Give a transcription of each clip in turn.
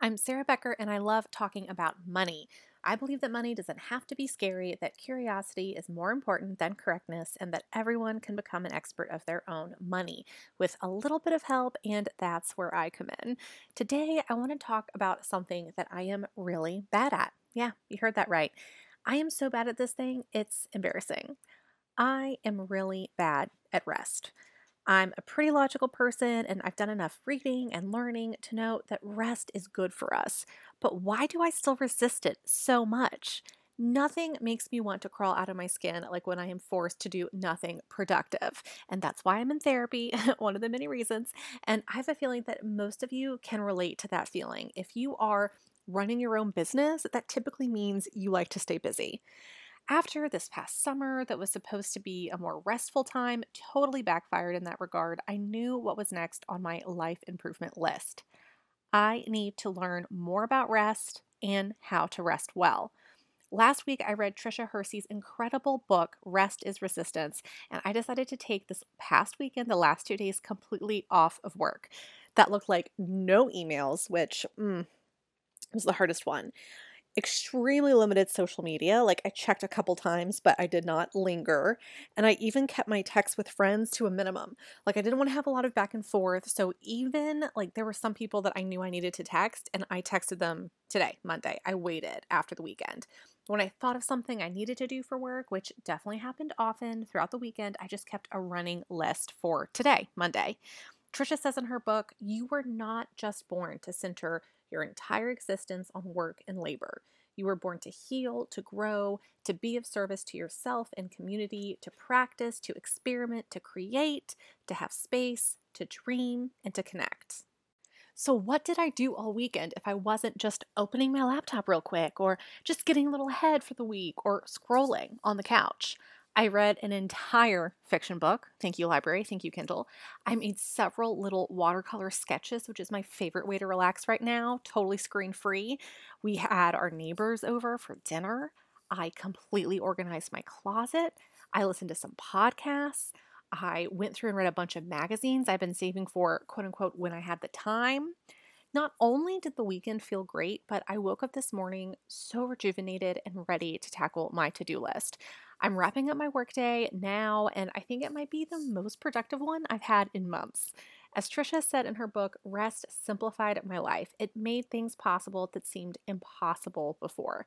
I'm Sarah Becker, and I love talking about money. I believe that money doesn't have to be scary, that curiosity is more important than correctness, and that everyone can become an expert of their own money with a little bit of help, and that's where I come in. Today, I want to talk about something that I am really bad at. Yeah, you heard that right. I am so bad at this thing, it's embarrassing. I am really bad at rest. I'm a pretty logical person and I've done enough reading and learning to know that rest is good for us. But why do I still resist it so much? Nothing makes me want to crawl out of my skin like when I am forced to do nothing productive. And that's why I'm in therapy, one of the many reasons. And I have a feeling that most of you can relate to that feeling. If you are running your own business, that typically means you like to stay busy after this past summer that was supposed to be a more restful time totally backfired in that regard, I knew what was next on my life improvement list. I need to learn more about rest and how to rest well. Last week, I read Tricia Hersey's incredible book, Rest is Resistance, and I decided to take this past weekend, the last two days, completely off of work. That looked like no emails, which mm, was the hardest one extremely limited social media. Like I checked a couple times, but I did not linger. And I even kept my texts with friends to a minimum. Like I didn't want to have a lot of back and forth. So even like there were some people that I knew I needed to text and I texted them today, Monday. I waited after the weekend. When I thought of something I needed to do for work, which definitely happened often throughout the weekend, I just kept a running list for today, Monday. Tricia says in her book, you were not just born to center your entire existence on work and labor. You were born to heal, to grow, to be of service to yourself and community, to practice, to experiment, to create, to have space, to dream, and to connect. So, what did I do all weekend if I wasn't just opening my laptop real quick, or just getting a little ahead for the week, or scrolling on the couch? I read an entire fiction book. Thank you, library. Thank you, Kindle. I made several little watercolor sketches, which is my favorite way to relax right now, totally screen free. We had our neighbors over for dinner. I completely organized my closet. I listened to some podcasts. I went through and read a bunch of magazines I've been saving for quote unquote when I had the time. Not only did the weekend feel great, but I woke up this morning so rejuvenated and ready to tackle my to do list. I'm wrapping up my workday now, and I think it might be the most productive one I've had in months. As Tricia said in her book, Rest simplified my life. It made things possible that seemed impossible before.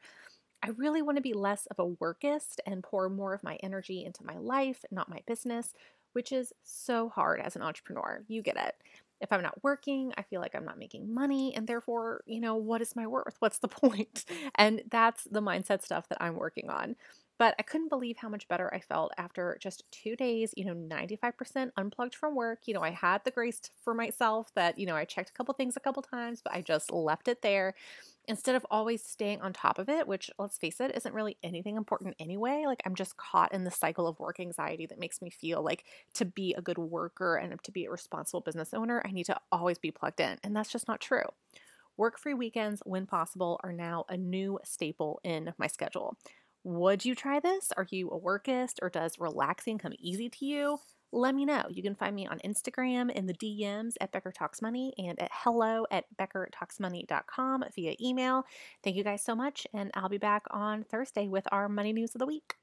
I really want to be less of a workist and pour more of my energy into my life, not my business, which is so hard as an entrepreneur. You get it. If I'm not working, I feel like I'm not making money, and therefore, you know, what is my worth? What's the point? And that's the mindset stuff that I'm working on. But I couldn't believe how much better I felt after just two days, you know, 95% unplugged from work. You know, I had the grace for myself that, you know, I checked a couple things a couple times, but I just left it there instead of always staying on top of it, which let's face it, isn't really anything important anyway. Like I'm just caught in the cycle of work anxiety that makes me feel like to be a good worker and to be a responsible business owner, I need to always be plugged in. And that's just not true. Work free weekends, when possible, are now a new staple in my schedule. Would you try this? Are you a workist or does relaxing come easy to you? Let me know. You can find me on Instagram in the DMs at Becker Talks Money and at hello at beckertalksmoney.com via email. Thank you guys so much, and I'll be back on Thursday with our money news of the week.